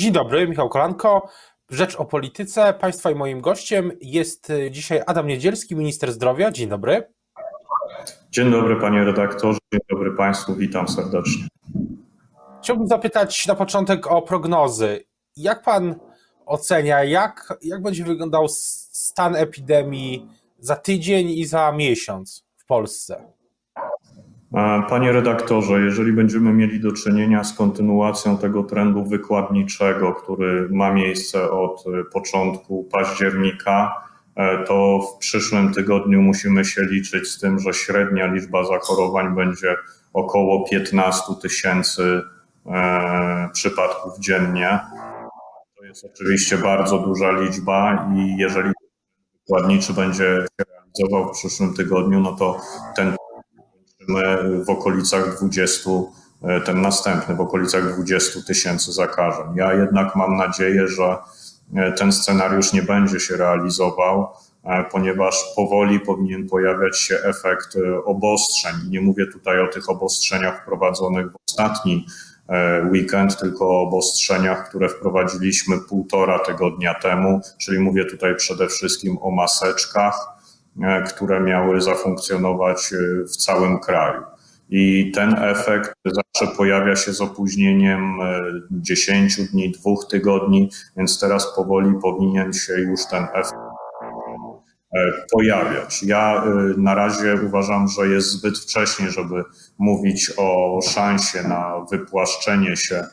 Dzień dobry, Michał Kolanko. Rzecz o polityce. Państwa i moim gościem jest y, dzisiaj Adam Niedzielski, minister zdrowia. Dzień dobry. Dzień dobry panie redaktorze, dzień dobry państwu, witam serdecznie. Chciałbym zapytać na początek o prognozy. Jak pan ocenia, jak, jak będzie wyglądał stan epidemii za tydzień i za miesiąc w Polsce? Panie redaktorze, jeżeli będziemy mieli do czynienia z kontynuacją tego trendu wykładniczego, który ma miejsce od początku października, e, to w przyszłym tygodniu musimy się liczyć z tym, że średnia liczba zachorowań będzie około 15 tysięcy e, przypadków dziennie. To jest oczywiście bardzo duża liczba i jeżeli wykładniczy będzie się realizował w przyszłym tygodniu, no to ten w okolicach 20, e, ten następny w okolicach 20 tysięcy zakażeń. Ja jednak mam nadzieję, że e, ten scenariusz nie będzie się realizował, e, ponieważ powoli powinien pojawiać się efekt obostrzeń. Nie mówię tutaj o tych obostrzeniach wprowadzonych w ostatni weekend, tylko o obostrzeniach, które wprowadziliśmy półtora tygodnia temu, czyli mówię tutaj przede wszystkim o maseczkach, E, które miały zafunkcjonować e, w całym kraju. I ten efekt zawsze pojawia się z opóźnieniem 10 e, dni, dwóch tygodni, więc teraz powoli powinien się już ten efekt pojawiać. Ja na razie uważam, że jest zbyt wcześnie, żeby mówić o szansie na wypłaszczenie się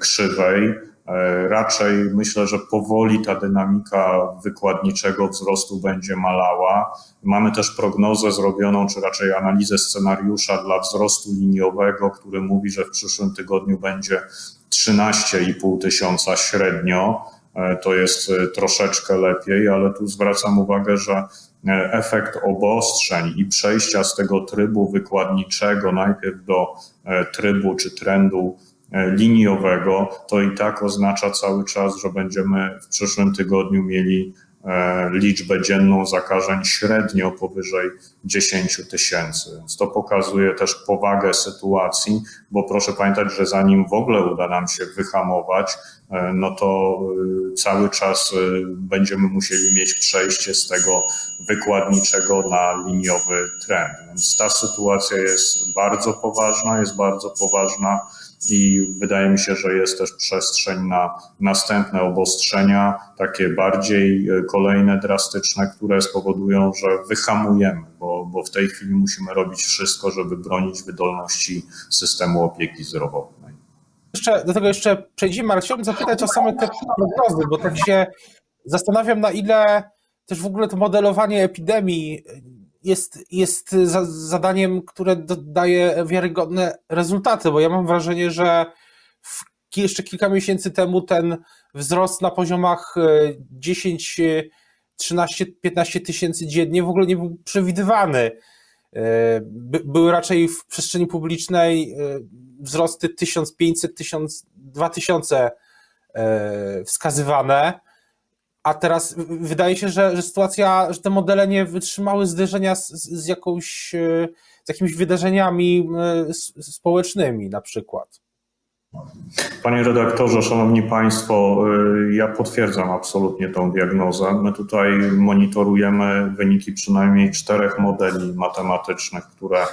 krzywej. E, raczej myślę, że powoli ta dynamika wykładniczego wzrostu będzie malała. Mamy też prognozę zrobioną, czy raczej analizę scenariusza dla wzrostu liniowego, który mówi, że w przyszłym tygodniu będzie 13,5 tysiąca średnio. E, to jest e, troszeczkę lepiej, ale tu zwracam uwagę, że efekt obostrzeń i przejścia z tego trybu wykładniczego najpierw do trybu czy trendu liniowego, to i tak oznacza cały czas, że będziemy w przyszłym tygodniu mieli e, liczbę dzienną zakażeń średnio powyżej 10 tysięcy. Więc to pokazuje też powagę sytuacji, bo proszę pamiętać, że zanim w ogóle uda nam się wyhamować, e, no to cały czas będziemy musieli mieć przejście z tego wykładniczego na liniowy trend. Więc ta sytuacja jest bardzo poważna, jest bardzo poważna i wydaje mi się, że jest też przestrzeń na następne obostrzenia, takie bardziej e, kolejne, drastyczne, które spowodują, że wyhamujemy, bo, bo w tej chwili musimy robić wszystko, żeby bronić wydolności systemu opieki zdrowotnej. Jeszcze, do tego jeszcze przejdziemy, ale chciałbym zapytać o same te prognozy, bo tak się zastanawiam, na ile też w ogóle to modelowanie epidemii jest, jest zadaniem, które daje wiarygodne rezultaty, bo ja mam wrażenie, że jeszcze kilka miesięcy temu ten wzrost na poziomach 10, 13, 15 tysięcy dziennie w ogóle nie był przewidywany. E, by, były raczej w przestrzeni publicznej e, wzrosty 1500, 1000, 2000 wskazywane a teraz wydaje się, że, że sytuacja, że te modele nie wytrzymały zderzenia z, z, jakąś, e, z jakimiś wydarzeniami e, społecznymi na przykład. Panie redaktorze, szanowni państwo, e, ja potwierdzam absolutnie tą diagnozę. My tutaj monitorujemy wyniki przynajmniej czterech modeli matematycznych, które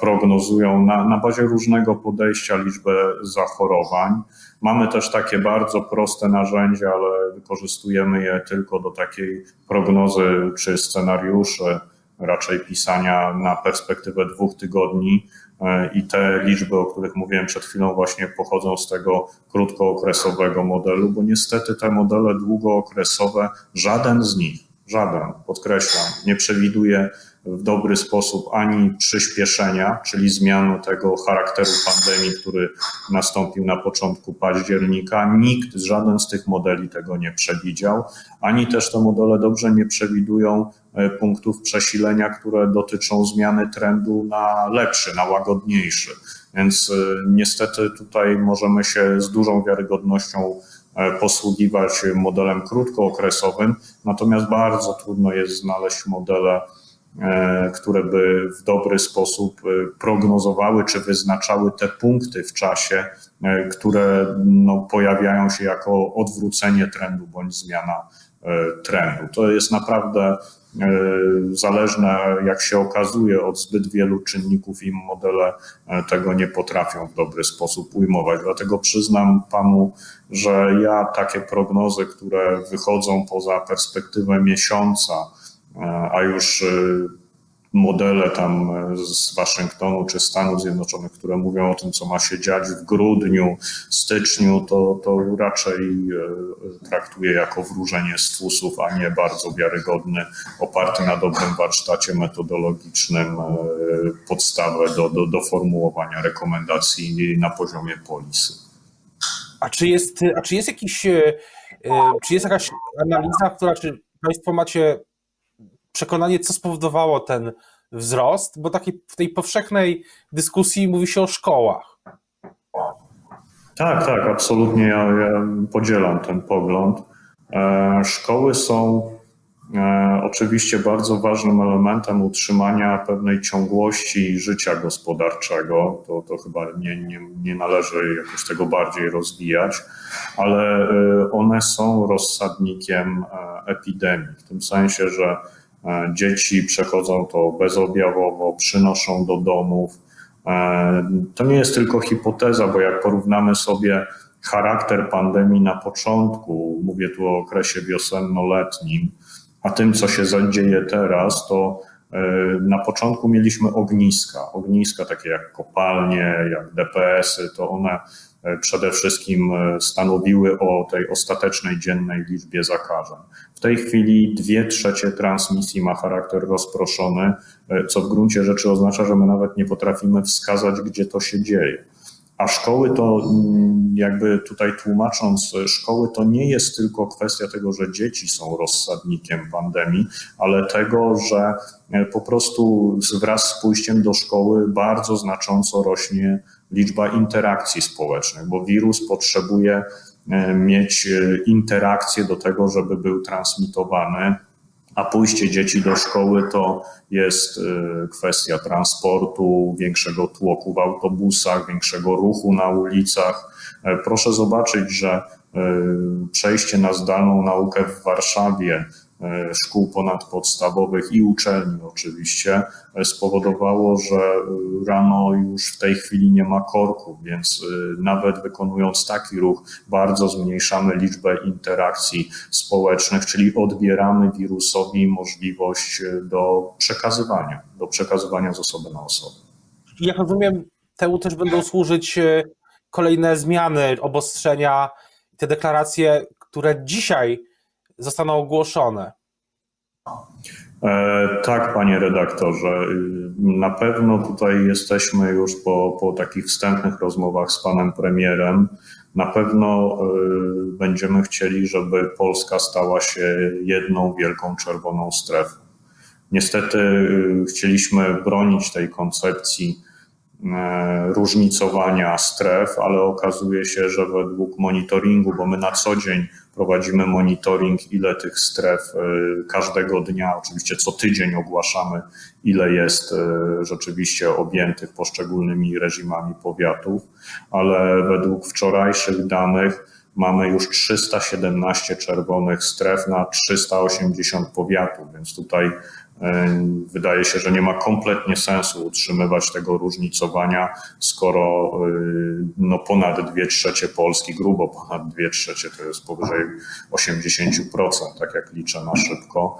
prognozują na, na bazie różnego podejścia liczbę zachorowań. Mamy też takie bardzo proste narzędzia, ale wykorzystujemy je tylko do takiej prognozy czy scenariuszy, raczej pisania na perspektywę dwóch tygodni. E, I te liczby, o których mówiłem przed chwilą, właśnie pochodzą z tego krótkookresowego modelu, bo niestety te modele długookresowe, żaden z nich, żaden, podkreślam, nie przewiduje w dobry sposób ani przyspieszenia, czyli zmiany tego charakteru pandemii, który nastąpił na początku października. Nikt, żaden z tych modeli tego nie przewidział, ani też te modele dobrze nie przewidują e, punktów przesilenia, które dotyczą zmiany trendu na lepszy, na łagodniejszy. Więc e, niestety tutaj możemy się z dużą wiarygodnością e, posługiwać modelem krótkookresowym, natomiast bardzo trudno jest znaleźć modele które by w dobry sposób prognozowały czy wyznaczały te punkty w czasie, które no, pojawiają się jako odwrócenie trendu bądź zmiana trendu. To jest naprawdę E, zależne, jak się okazuje, od zbyt wielu czynników i modele e, tego nie potrafią w dobry sposób ujmować. Dlatego przyznam panu, że ja takie prognozy, które wychodzą poza perspektywę miesiąca, e, a już modele tam z Waszyngtonu czy Stanów Zjednoczonych, które mówią o tym, co ma się dziać w grudniu, styczniu, to, to raczej e, traktuję jako wróżenie z fusów, a nie bardzo wiarygodny, oparty na dobrym warsztacie metodologicznym e, podstawę do, do, do formułowania rekomendacji na poziomie polisy. A czy jest, a czy jest jakiś, e, czy jest jakaś analiza, która, czy Państwo macie przekonanie, co spowodowało ten wzrost, bo w tej powszechnej dyskusji mówi się o szkołach. Tak, tak, absolutnie ja, ja podzielam ten pogląd. E, szkoły są e, oczywiście bardzo ważnym elementem utrzymania pewnej ciągłości życia gospodarczego. To, to chyba nie, nie, nie należy jakoś tego bardziej rozwijać, ale e, one są rozsadnikiem epidemii, w tym sensie, że E, dzieci przechodzą to bezobjawowo, przynoszą do domów. E, to nie jest tylko hipoteza, bo jak porównamy sobie charakter pandemii na początku, mówię tu o okresie wiosenno-letnim, a tym, co się dzieje teraz, to e, na początku mieliśmy ogniska. Ogniska takie jak kopalnie, jak DPS-y, to one przede wszystkim stanowiły o tej ostatecznej dziennej liczbie zakażeń. W tej chwili dwie trzecie transmisji ma charakter rozproszony, e, co w gruncie rzeczy oznacza, że my nawet nie potrafimy wskazać, gdzie to się dzieje. A szkoły to, mm, jakby tutaj tłumacząc, szkoły to nie jest tylko kwestia tego, że dzieci są rozsadnikiem pandemii, ale tego, że e, po prostu wraz z pójściem do szkoły bardzo znacząco rośnie liczba interakcji społecznych, bo wirus potrzebuje E, mieć e, interakcję do tego, żeby był transmitowany, a pójście dzieci do szkoły to jest e, kwestia transportu, większego tłoku w autobusach, większego ruchu na ulicach. Proszę zobaczyć, że przejście na zdalną naukę w Warszawie szkół ponadpodstawowych i uczelni oczywiście e, spowodowało, że e, rano już w tej chwili nie ma korków, więc nawet wykonując taki ruch bardzo zmniejszamy liczbę interakcji społecznych, czyli odbieramy wirusowi możliwość do przekazywania, do przekazywania z osoby na osobę. Jak rozumiem, temu też będą służyć kolejne zmiany, obostrzenia, te deklaracje, które dzisiaj zostaną ogłoszone. E, tak, panie redaktorze. Na pewno tutaj jesteśmy już po, po takich wstępnych rozmowach z panem premierem. Na pewno e, będziemy chcieli, żeby Polska stała się jedną wielką czerwoną strefą. Niestety e, chcieliśmy bronić tej koncepcji różnicowania stref, ale okazuje się, że według monitoringu, bo my na co dzień Prowadzimy monitoring, ile tych stref e, każdego dnia, oczywiście co tydzień ogłaszamy, ile jest e, rzeczywiście objętych poszczególnymi reżimami powiatów, ale według wczorajszych danych mamy już 317 czerwonych stref na 380 powiatów, więc tutaj Wydaje się, że nie ma kompletnie sensu utrzymywać tego różnicowania, skoro y, no ponad 2 trzecie Polski, grubo ponad 2 trzecie, to jest powyżej 80%, tak jak liczę na szybko,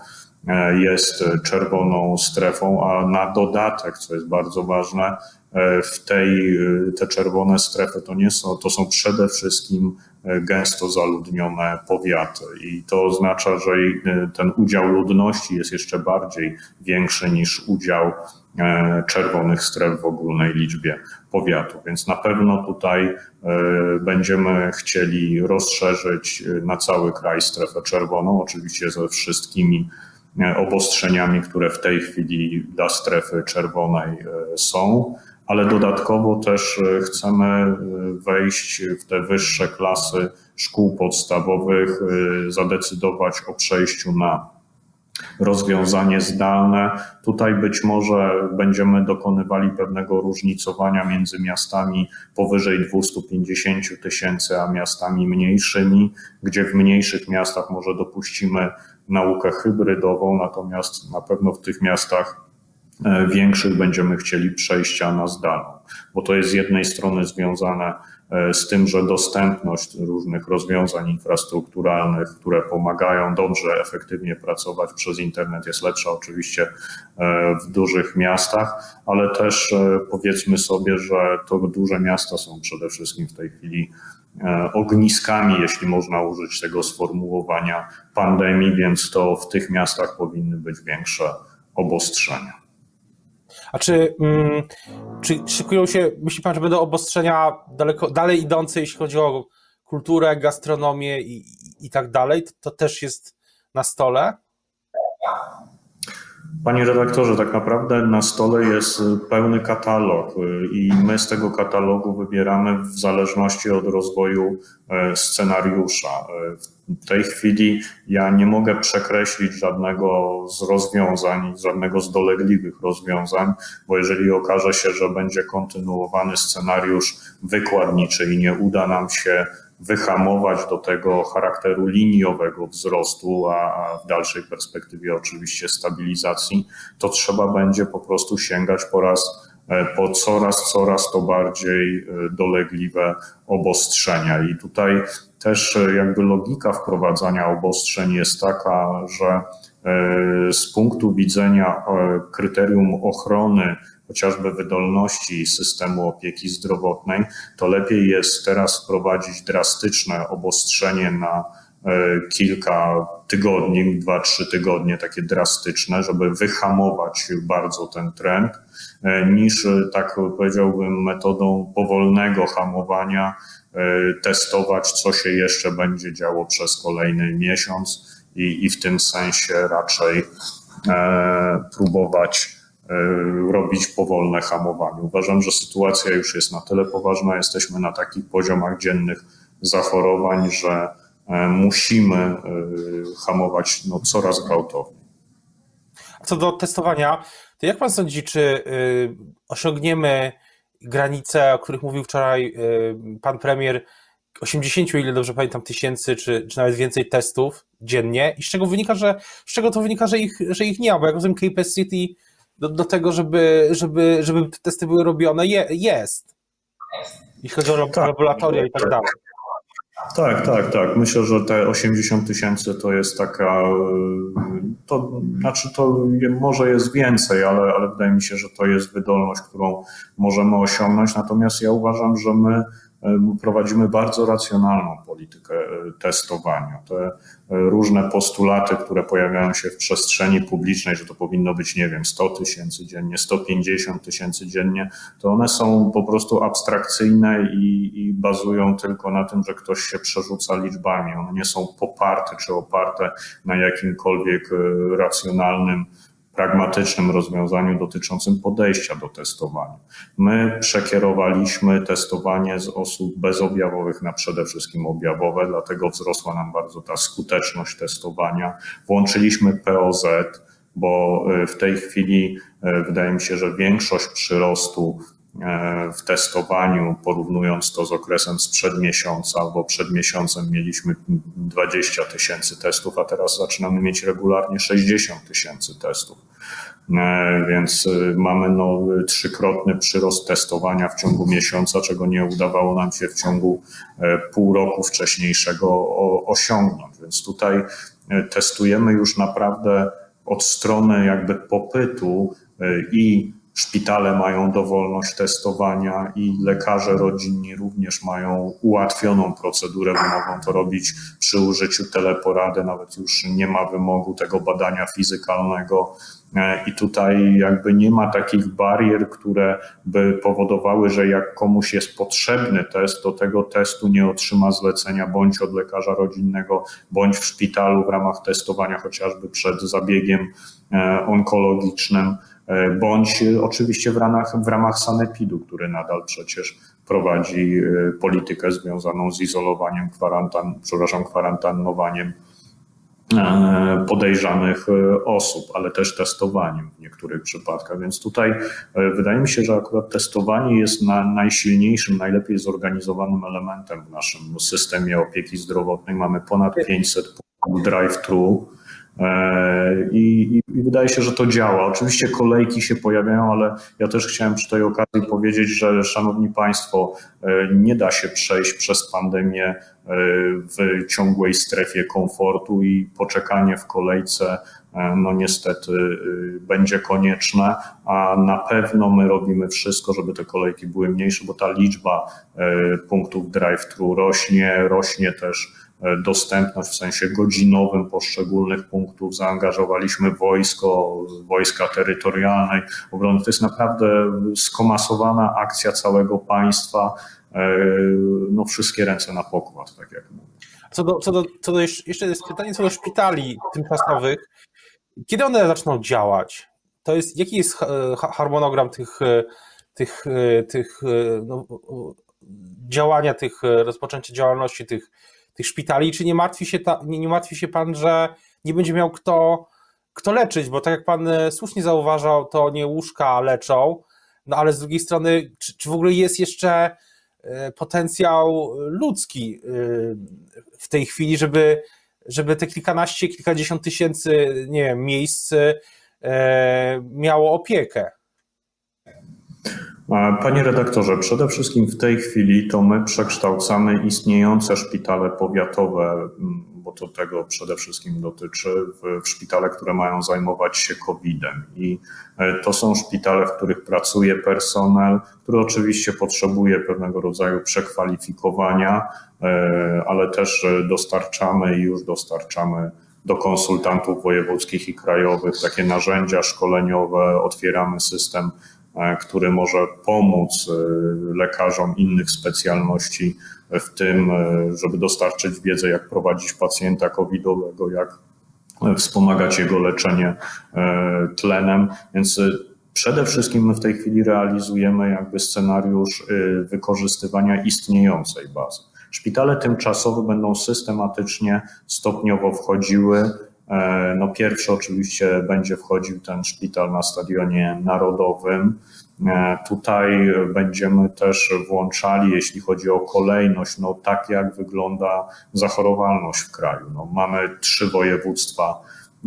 jest czerwoną strefą, a na dodatek, co jest bardzo ważne, e, w tej, te czerwone strefy to nie są, to są przede wszystkim gęsto zaludnione powiaty i to oznacza, że e, ten udział ludności jest jeszcze bardziej większy niż udział e, czerwonych stref w ogólnej liczbie powiatów. Więc na pewno tutaj e, będziemy chcieli rozszerzyć na cały kraj strefę czerwoną, oczywiście ze wszystkimi obostrzeniami, które w tej chwili dla strefy czerwonej są ale dodatkowo też e, chcemy e, wejść w te wyższe klasy szkół podstawowych, e, zadecydować o przejściu na rozwiązanie zdalne. Tutaj być może będziemy dokonywali pewnego różnicowania między miastami powyżej 250 tysięcy, a miastami mniejszymi, gdzie w mniejszych miastach może dopuścimy naukę hybrydową, natomiast na pewno w tych miastach e, większych będziemy chcieli przejścia na zdalną, bo to jest z jednej strony związane E, z tym, że dostępność różnych rozwiązań infrastrukturalnych, które pomagają dobrze, efektywnie pracować przez internet jest lepsza oczywiście e, w dużych miastach, ale też powiedzmy sobie, że to duże miasta są przede wszystkim w tej chwili ogniskami, jeśli można użyć tego sformułowania pandemii, więc to w tych miastach powinny być większe obostrzenia. A czy, mm, czy szykują się, myśli pan, że będą obostrzenia daleko, dalej idące, jeśli chodzi o kulturę, gastronomię i, i, i tak dalej? To, to też jest na stole? Panie redaktorze, tak naprawdę na stole jest pełny katalog i my z tego katalogu wybieramy w zależności od rozwoju e, scenariusza. W tej chwili ja nie mogę przekreślić żadnego z rozwiązań, żadnego z dolegliwych rozwiązań, bo jeżeli okaże się, że będzie kontynuowany scenariusz wykładniczy i nie uda nam się wyhamować do tego charakteru liniowego wzrostu, a w dalszej perspektywie oczywiście stabilizacji, to trzeba będzie po prostu sięgać po raz e, po coraz, coraz to bardziej e, dolegliwe obostrzenia. I tutaj też e, jakby logika wprowadzania obostrzeń jest taka, że z punktu widzenia kryterium ochrony chociażby wydolności systemu opieki zdrowotnej, to lepiej jest teraz wprowadzić drastyczne obostrzenie na e, kilka tygodni, dwa, trzy tygodnie, takie drastyczne, żeby wyhamować bardzo ten trend, e, niż e, tak powiedziałbym metodą powolnego hamowania testować, co się jeszcze będzie działo przez kolejny miesiąc i, i w tym sensie raczej próbować E, robić powolne hamowanie. Uważam, że sytuacja już jest na tyle poważna, jesteśmy na takich poziomach dziennych zachorowań, że e, musimy e, hamować no, coraz gwałtowniej. Co do testowania, to jak pan sądzi, czy osiągniemy granice, o których mówił wczoraj pan premier, 80, ile dobrze pamiętam, tysięcy, czy, czy nawet więcej testów dziennie i z czego wynika, że z czego to wynika, że ich, że ich nie ma, bo jak rozumiem Capacity do, do tego, żeby, żeby, żeby te testy były robione, je, jest. Jeśli chodzi o tak. laboratoria i tak dalej. Tak, tak, tak. Myślę, że te 80 tysięcy to jest taka, to znaczy to może jest więcej, ale, ale wydaje mi się, że to jest wydolność, którą możemy osiągnąć. Natomiast ja uważam, że my prowadzimy bardzo racjonalną politykę e, testowania. Te e, różne postulaty, które pojawiają się w przestrzeni publicznej, że to powinno być, nie wiem, 100 tysięcy dziennie, 150 tysięcy dziennie, to one są po prostu abstrakcyjne i, i bazują tylko na tym, że ktoś się przerzuca liczbami. One nie są poparte czy oparte na jakimkolwiek e, racjonalnym pragmatycznym rozwiązaniu dotyczącym podejścia do testowania. My przekierowaliśmy testowanie z osób bezobjawowych na przede wszystkim objawowe, dlatego wzrosła nam bardzo ta skuteczność testowania. Włączyliśmy POZ, bo e, w tej chwili e, wydaje mi się, że większość przyrostu w testowaniu, porównując to z okresem sprzed miesiąca, bo przed miesiącem mieliśmy 20 tysięcy testów, a teraz zaczynamy mieć regularnie 60 tysięcy testów. E, więc e, mamy no, trzykrotny przyrost testowania w ciągu miesiąca, czego nie udawało nam się w ciągu pół roku wcześniejszego osiągnąć. Więc tutaj testujemy już naprawdę od strony jakby popytu i Szpitale mają dowolność testowania i lekarze rodzinni również mają ułatwioną procedurę, bo mogą to robić przy użyciu teleporady, nawet już nie ma wymogu tego badania fizykalnego. E, I tutaj jakby nie ma takich barier, które by powodowały, że jak komuś jest potrzebny test, to tego testu nie otrzyma zlecenia bądź od lekarza rodzinnego, bądź w szpitalu w ramach testowania chociażby przed zabiegiem e, onkologicznym. E, bądź oczywiście w ramach, w ramach sanepidu, który nadal przecież prowadzi e, politykę związaną z izolowaniem, kwarantan, przepraszam, kwarantannowaniem E, podejrzanych e, osób, ale też testowaniem w niektórych przypadkach. Więc tutaj e, wydaje mi się, że akurat testowanie jest na najsilniejszym, najlepiej zorganizowanym elementem w naszym systemie opieki zdrowotnej. Mamy ponad 500 drive-thru. I, I, wydaje się, że to działa. Oczywiście kolejki się pojawiają, ale ja też chciałem przy tej okazji powiedzieć, że Szanowni Państwo, nie da się przejść przez pandemię w ciągłej strefie komfortu i poczekanie w kolejce e, no niestety e, będzie konieczne, a na pewno my robimy wszystko, żeby te kolejki były mniejsze, bo ta liczba e, punktów drive-thru rośnie, rośnie też dostępność w sensie godzinowym poszczególnych punktów. Zaangażowaliśmy wojsko, wojska terytorialnej obrony. To jest naprawdę skomasowana akcja całego państwa E, no wszystkie ręce na pokład, tak jak mówię. Co do, co do, co do jeszcze jest pytanie co do szpitali tymczasowych. Kiedy one zaczną działać? To jest, jaki jest e, harmonogram tych, e, tych, tych no, działania, tych rozpoczęcia działalności tych, tych szpitali? Czy nie martwi, się ta, nie, nie martwi się pan, że nie będzie miał kto, kto leczyć? Bo tak jak pan słusznie zauważał, to nie łóżka leczą, no ale z drugiej strony, czy, czy w ogóle jest jeszcze E, potencjał ludzki e, w tej chwili, żeby, żeby te kilkanaście, kilkadziesiąt tysięcy nie wiem, miejsc e, miało opiekę. Panie redaktorze, przede wszystkim w tej chwili to my przekształcamy istniejące szpitale powiatowe bo to tego przede wszystkim dotyczy, w, szpitale, które mają zajmować się COVID-em. I e, to są szpitale, w których pracuje personel, który oczywiście potrzebuje pewnego rodzaju przekwalifikowania, e, ale też dostarczamy i już dostarczamy do konsultantów wojewódzkich i krajowych takie narzędzia szkoleniowe, otwieramy system E, który może pomóc e, lekarzom innych specjalności w tym, e, żeby dostarczyć wiedzę, jak prowadzić pacjenta covidowego, jak wspomagać jego leczenie tlenem. Więc przede wszystkim my w tej chwili realizujemy jakby scenariusz wykorzystywania istniejącej bazy. Szpitale tymczasowe będą systematycznie, stopniowo wchodziły E, no pierwszy oczywiście będzie wchodził ten szpital na stadionie narodowym. E, tutaj będziemy też włączali, jeśli chodzi o kolejność, no tak jak wygląda zachorowalność w kraju. No, mamy trzy województwa,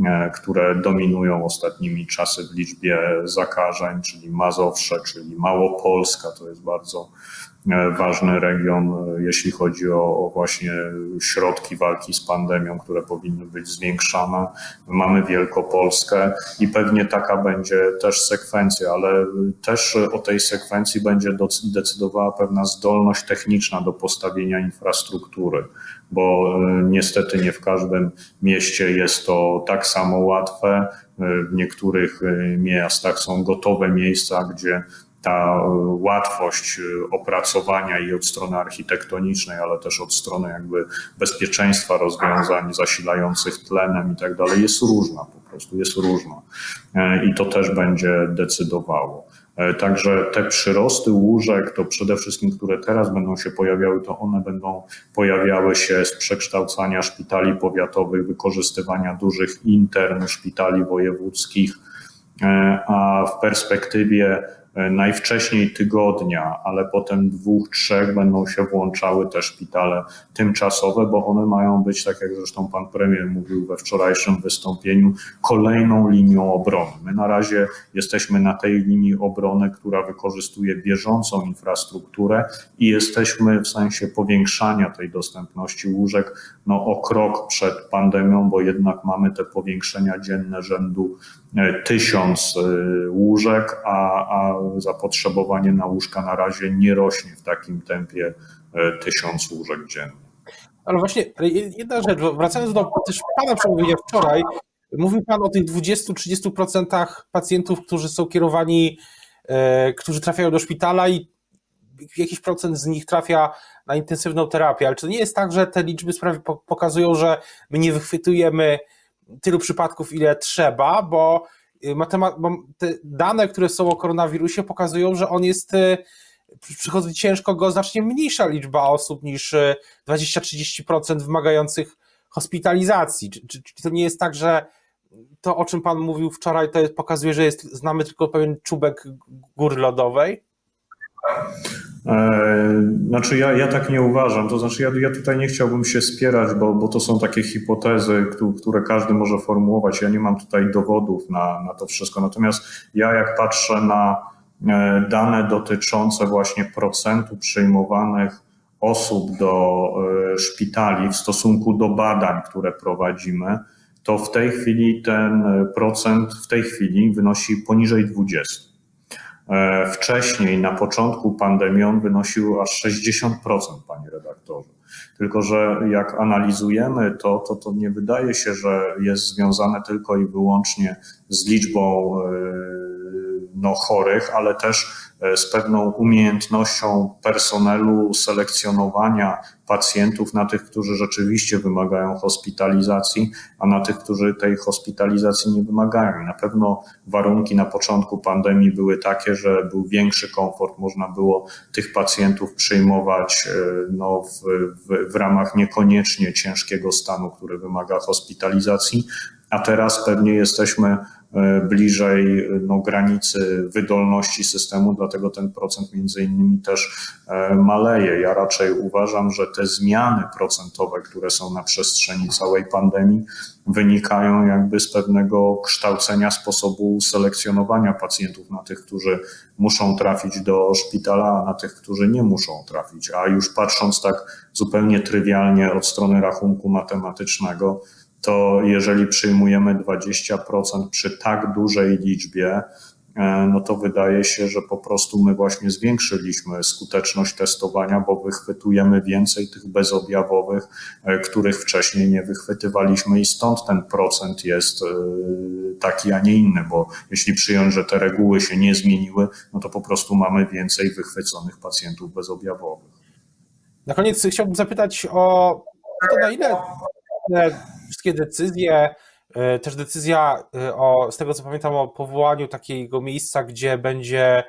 e, które dominują ostatnimi czasy w liczbie zakażeń, czyli Mazowsze, czyli Małopolska, to jest bardzo E, ważny region, e, jeśli chodzi o, o, właśnie środki walki z pandemią, które powinny być zwiększane. Mamy Wielkopolskę i pewnie taka będzie też sekwencja, ale też o tej sekwencji będzie decydowała pewna zdolność techniczna do postawienia infrastruktury, bo e, niestety nie w każdym mieście jest to tak samo łatwe. W niektórych miastach są gotowe miejsca, gdzie ta łatwość y, opracowania i od strony architektonicznej, ale też od strony jakby bezpieczeństwa rozwiązań zasilających tlenem i tak dalej jest różna, po prostu jest różna. E, I to też będzie decydowało. E, także te przyrosty łóżek, to przede wszystkim, które teraz będą się pojawiały, to one będą pojawiały się z przekształcania szpitali powiatowych, wykorzystywania dużych intern szpitali wojewódzkich, e, a w perspektywie E, najwcześniej tygodnia, ale potem dwóch, trzech będą się włączały te szpitale tymczasowe, bo one mają być, tak jak zresztą pan premier mówił we wczorajszym wystąpieniu, kolejną linią obrony. My na razie jesteśmy na tej linii obrony, która wykorzystuje bieżącą infrastrukturę i jesteśmy w sensie powiększania tej dostępności łóżek no, o krok przed pandemią, bo jednak mamy te powiększenia dzienne rzędu E, tysiąc e, łóżek, a, a zapotrzebowanie na łóżka na razie nie rośnie w takim tempie e, tysiąc łóżek dziennie. Ale właśnie jedna rzecz, wracając do też Pana przemówienia wczoraj, mówił Pan o tych 20-30% pacjentów, którzy są kierowani, którzy trafiają do szpitala i jakiś procent z nich trafia na intensywną terapię, ale czy to nie jest tak, że te liczby pokazują, że my nie wychwytujemy tylu przypadków, ile trzeba, bo, y, matemat, bo te dane, które są o koronawirusie, pokazują, że on jest y, przychodzi ciężko go znacznie mniejsza liczba osób niż 20-30% y, wymagających hospitalizacji. Czy, czy, czy to nie jest tak, że to, o czym Pan mówił wczoraj, to pokazuje, że jest, znamy tylko pewien czubek góry lodowej? E, znaczy ja, ja tak nie uważam, to znaczy ja, ja tutaj nie chciałbym się spierać, bo, bo to są takie hipotezy, które każdy może formułować. Ja nie mam tutaj dowodów na, na to wszystko. Natomiast ja jak patrzę na e, dane dotyczące właśnie procentu przyjmowanych osób do e, szpitali w stosunku do badań, które prowadzimy, to w tej chwili ten procent w tej chwili wynosi poniżej 20. E, wcześniej, na początku pandemii, on wynosił aż 60%, panie redaktorze. Tylko, że jak analizujemy to, to, to nie wydaje się, że jest związane tylko i wyłącznie z liczbą e, no, chorych, ale też E, z pewną umiejętnością personelu selekcjonowania pacjentów na tych, którzy rzeczywiście wymagają hospitalizacji, a na tych, którzy tej hospitalizacji nie wymagają. Na pewno warunki na początku pandemii były takie, że był większy komfort, można było tych pacjentów przyjmować e, no, w, w, w ramach niekoniecznie ciężkiego stanu, który wymaga hospitalizacji, a teraz pewnie jesteśmy bliżej no, granicy wydolności systemu, dlatego ten procent między innymi też e, maleje. Ja raczej uważam, że te zmiany procentowe, które są na przestrzeni całej pandemii, wynikają jakby z pewnego kształcenia sposobu selekcjonowania pacjentów na tych, którzy muszą trafić do szpitala, a na tych, którzy nie muszą trafić. A już patrząc tak zupełnie trywialnie od strony rachunku matematycznego, to jeżeli przyjmujemy 20% przy tak dużej liczbie, e, no to wydaje się, że po prostu my właśnie zwiększyliśmy skuteczność testowania, bo wychwytujemy więcej tych bezobjawowych, e, których wcześniej nie wychwytywaliśmy i stąd ten procent jest e, taki, a nie inny, bo jeśli przyjąć, że te reguły się nie zmieniły, no to po prostu mamy więcej wychwyconych pacjentów bezobjawowych. Na koniec chciałbym zapytać o to, na ile wszystkie decyzje, e, też decyzja e, o, z tego co pamiętam, o powołaniu takiego miejsca, gdzie będzie,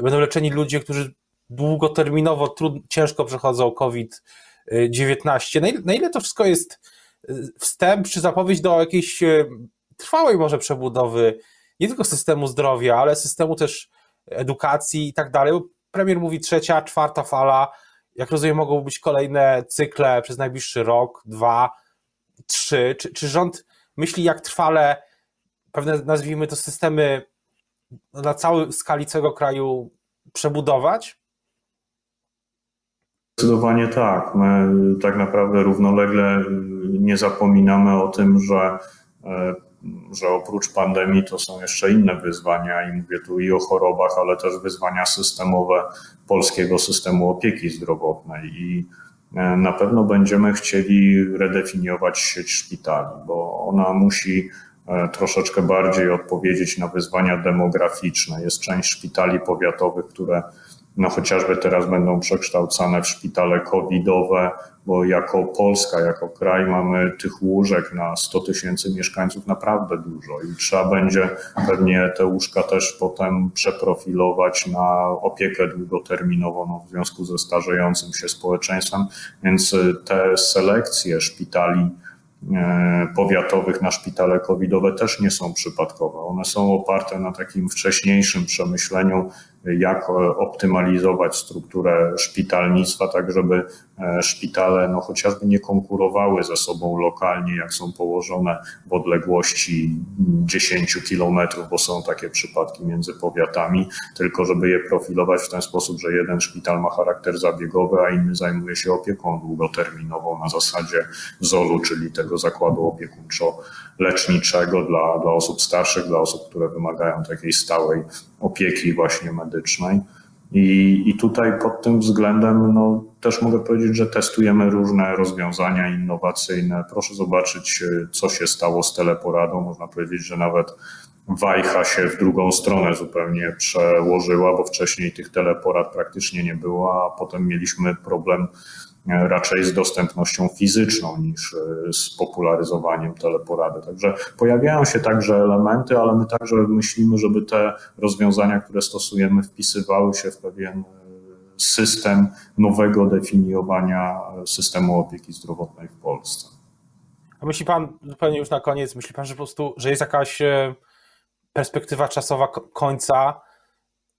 będą leczeni ludzie, którzy długoterminowo trud, ciężko przechodzą COVID-19. Na ile, na ile to wszystko jest e, wstęp czy zapowiedź do jakiejś trwałej może przebudowy nie tylko systemu zdrowia, ale systemu też edukacji i tak dalej. Premier mówi trzecia, czwarta fala. Jak rozumiem, mogą być kolejne cykle przez najbliższy rok, dwa trzy, czy, czy rząd myśli, jak trwale pewne, nazwijmy to, systemy na całej skali całego kraju przebudować? Zdecydowanie tak. My tak naprawdę równolegle nie zapominamy o tym, że, e, że oprócz pandemii to są jeszcze inne wyzwania i mówię tu i o chorobach, ale też wyzwania systemowe polskiego systemu opieki zdrowotnej i na pewno będziemy chcieli redefiniować sieć szpitali, bo ona musi e, troszeczkę bardziej odpowiedzieć na wyzwania demograficzne. Jest część szpitali powiatowych, które no chociażby teraz będą przekształcane w szpitale covidowe, bo jako Polska, jako kraj mamy tych łóżek na 100 tysięcy mieszkańców naprawdę dużo i trzeba będzie pewnie te łóżka też potem przeprofilować na opiekę długoterminową no, w związku ze starzejącym się społeczeństwem, więc te selekcje szpitali e, powiatowych na szpitale covidowe też nie są przypadkowe. One są oparte na takim wcześniejszym przemyśleniu jak e, optymalizować strukturę szpitalnictwa, tak żeby e, szpitale no, chociażby nie konkurowały ze sobą lokalnie, jak są położone w odległości 10 kilometrów, bo są takie przypadki między powiatami, tylko żeby je profilować w ten sposób, że jeden szpital ma charakter zabiegowy, a inny zajmuje się opieką długoterminową na zasadzie ZOL-u, czyli tego zakładu opiekuńczo-leczniczego dla, dla osób starszych, dla osób, które wymagają takiej stałej opieki właśnie medycznej. I, I tutaj pod tym względem no, też mogę powiedzieć, że testujemy różne rozwiązania innowacyjne. Proszę zobaczyć, co się stało z teleporadą. Można powiedzieć, że nawet wajcha się w drugą stronę zupełnie przełożyła, bo wcześniej tych teleporad praktycznie nie było, a potem mieliśmy problem raczej z dostępnością fizyczną niż e, z popularyzowaniem teleporady. Także pojawiają się także elementy, ale my także myślimy, żeby te rozwiązania, które stosujemy, wpisywały się w pewien e, system nowego definiowania systemu opieki zdrowotnej w Polsce. A myśli pan, zupełnie już na koniec, myśli pan, że po prostu, że jest jakaś e, perspektywa czasowa końca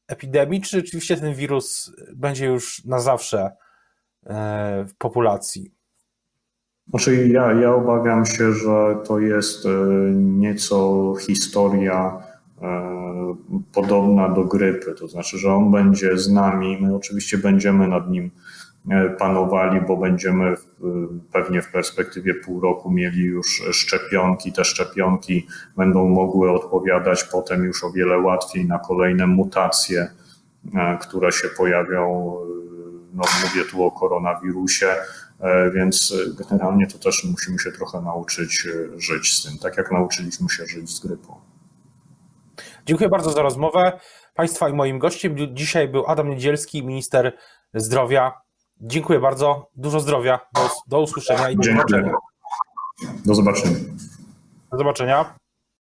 epidemii, czy rzeczywiście ten wirus będzie już na zawsze e, w populacji? Znaczy ja, ja obawiam się, że to jest e, nieco historia podobna do grypy, to znaczy, że on będzie z nami, my oczywiście będziemy nad nim E, panowali, bo będziemy pewnie w perspektywie pół roku mieli już szczepionki. Te szczepionki będą mogły odpowiadać potem już o wiele łatwiej na kolejne mutacje, e, które się pojawią. No, mówię tu o koronawirusie, e, więc generalnie to też musimy się trochę nauczyć żyć z tym, tak jak nauczyliśmy się żyć z grypą. Dziękuję bardzo za rozmowę. Państwa i moim gościem dzisiaj był Adam Niedzielski, minister zdrowia. Dziękuję bardzo. Dużo zdrowia. Do, do usłyszenia i do Dziękuję. zobaczenia. Do zobaczenia. Do zobaczenia.